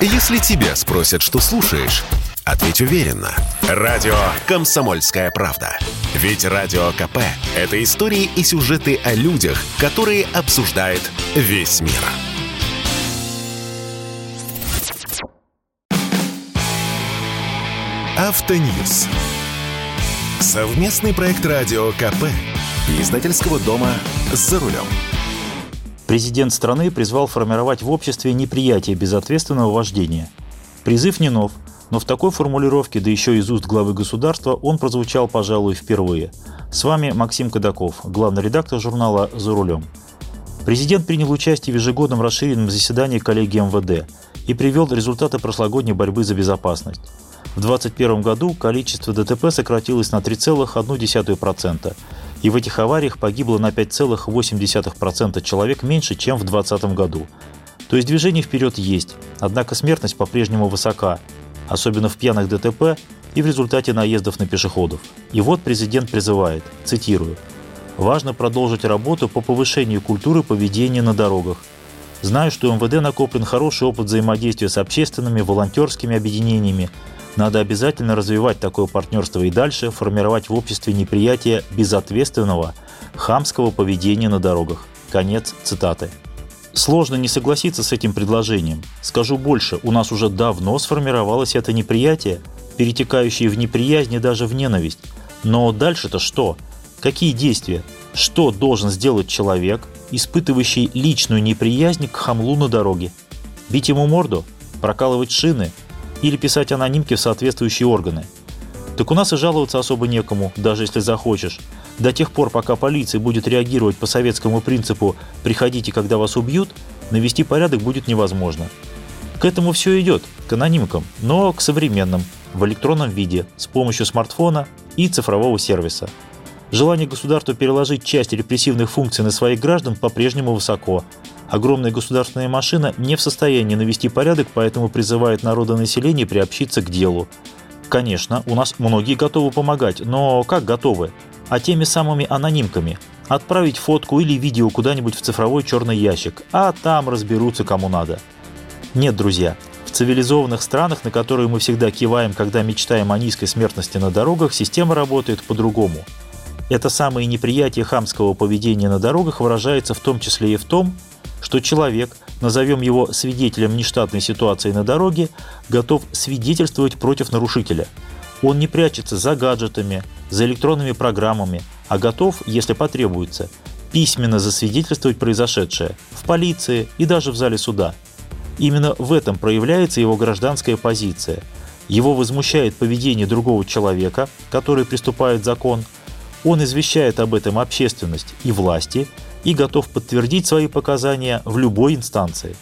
Если тебя спросят, что слушаешь, ответь уверенно. Радио «Комсомольская правда». Ведь Радио КП – это истории и сюжеты о людях, которые обсуждает весь мир. Автоньюз. Совместный проект Радио КП. Издательского дома «За рулем». Президент страны призвал формировать в обществе неприятие безответственного вождения. Призыв не нов, но в такой формулировке, да еще из уст главы государства, он прозвучал, пожалуй, впервые. С вами Максим Кадаков, главный редактор журнала «За рулем». Президент принял участие в ежегодном расширенном заседании коллегии МВД и привел результаты прошлогодней борьбы за безопасность. В 2021 году количество ДТП сократилось на 3,1%, и в этих авариях погибло на 5,8% человек меньше, чем в 2020 году. То есть движение вперед есть, однако смертность по-прежнему высока, особенно в пьяных ДТП и в результате наездов на пешеходов. И вот президент призывает, цитирую, «Важно продолжить работу по повышению культуры поведения на дорогах. Знаю, что у МВД накоплен хороший опыт взаимодействия с общественными, волонтерскими объединениями, надо обязательно развивать такое партнерство и дальше, формировать в обществе неприятие безответственного, хамского поведения на дорогах. Конец цитаты. Сложно не согласиться с этим предложением. Скажу больше, у нас уже давно сформировалось это неприятие, перетекающее в неприязнь и даже в ненависть. Но дальше-то что? Какие действия? Что должен сделать человек, испытывающий личную неприязнь к хамлу на дороге? Бить ему морду? Прокалывать шины – или писать анонимки в соответствующие органы. Так у нас и жаловаться особо некому, даже если захочешь. До тех пор, пока полиция будет реагировать по советскому принципу «приходите, когда вас убьют», навести порядок будет невозможно. К этому все идет, к анонимкам, но к современным, в электронном виде, с помощью смартфона и цифрового сервиса. Желание государства переложить часть репрессивных функций на своих граждан по-прежнему высоко, Огромная государственная машина не в состоянии навести порядок, поэтому призывает народонаселение приобщиться к делу. Конечно, у нас многие готовы помогать, но как готовы? А теми самыми анонимками. Отправить фотку или видео куда-нибудь в цифровой черный ящик, а там разберутся кому надо. Нет, друзья, в цивилизованных странах, на которые мы всегда киваем, когда мечтаем о низкой смертности на дорогах, система работает по-другому. Это самое неприятие хамского поведения на дорогах выражается в том числе и в том, что человек, назовем его свидетелем нештатной ситуации на дороге, готов свидетельствовать против нарушителя. Он не прячется за гаджетами, за электронными программами, а готов, если потребуется, письменно засвидетельствовать произошедшее в полиции и даже в зале суда. Именно в этом проявляется его гражданская позиция. Его возмущает поведение другого человека, который приступает закон. Он извещает об этом общественность и власти – и готов подтвердить свои показания в любой инстанции.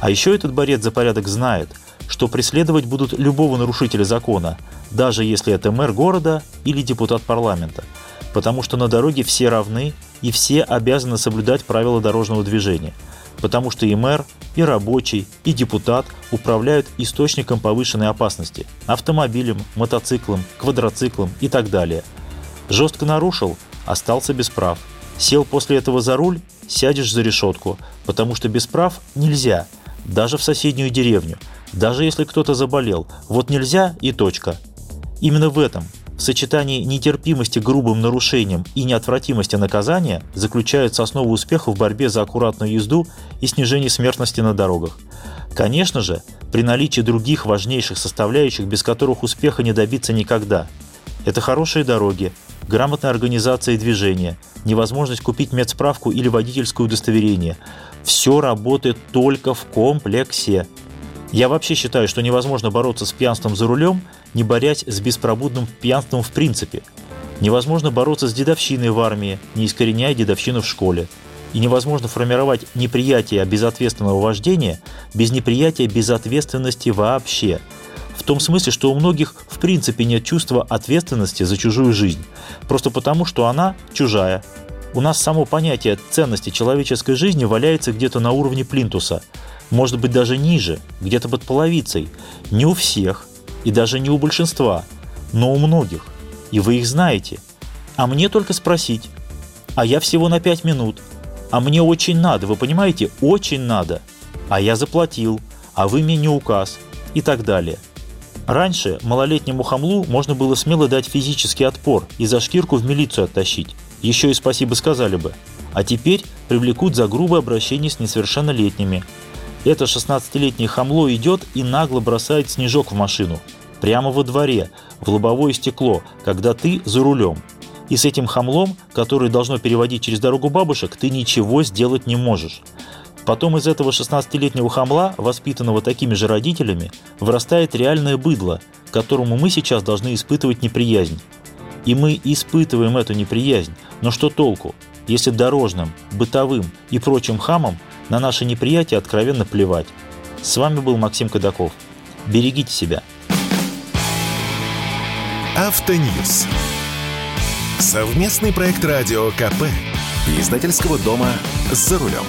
А еще этот борец за порядок знает, что преследовать будут любого нарушителя закона, даже если это мэр города или депутат парламента, потому что на дороге все равны и все обязаны соблюдать правила дорожного движения, потому что и мэр, и рабочий, и депутат управляют источником повышенной опасности – автомобилем, мотоциклом, квадроциклом и так далее. Жестко нарушил – остался без прав – Сел после этого за руль, сядешь за решетку, потому что без прав нельзя, даже в соседнюю деревню, даже если кто-то заболел. Вот нельзя и точка. Именно в этом, в сочетании нетерпимости к грубым нарушениям и неотвратимости наказания заключается основа успеха в борьбе за аккуратную езду и снижение смертности на дорогах. Конечно же, при наличии других важнейших составляющих, без которых успеха не добиться никогда. Это хорошие дороги, грамотная организация движения, невозможность купить медсправку или водительское удостоверение. Все работает только в комплексе. Я вообще считаю, что невозможно бороться с пьянством за рулем, не борясь с беспробудным пьянством в принципе. Невозможно бороться с дедовщиной в армии, не искореняя дедовщину в школе. И невозможно формировать неприятие безответственного вождения без неприятия безответственности вообще – том смысле, что у многих в принципе нет чувства ответственности за чужую жизнь. Просто потому, что она чужая. У нас само понятие ценности человеческой жизни валяется где-то на уровне плинтуса. Может быть даже ниже, где-то под половицей. Не у всех, и даже не у большинства, но у многих. И вы их знаете. А мне только спросить. А я всего на пять минут. А мне очень надо, вы понимаете, очень надо. А я заплатил а вы мне не указ и так далее. Раньше малолетнему хамлу можно было смело дать физический отпор и за шкирку в милицию оттащить. Еще и спасибо сказали бы. А теперь привлекут за грубое обращение с несовершеннолетними. Это 16-летнее хамло идет и нагло бросает снежок в машину. Прямо во дворе, в лобовое стекло, когда ты за рулем. И с этим хамлом, который должно переводить через дорогу бабушек, ты ничего сделать не можешь. Потом из этого 16-летнего хамла, воспитанного такими же родителями, вырастает реальное быдло, которому мы сейчас должны испытывать неприязнь. И мы испытываем эту неприязнь, но что толку, если дорожным, бытовым и прочим хамам на наше неприятие откровенно плевать. С вами был Максим Кадаков. Берегите себя. Автоньюз. Совместный проект радио КП. Издательского дома «За рулем».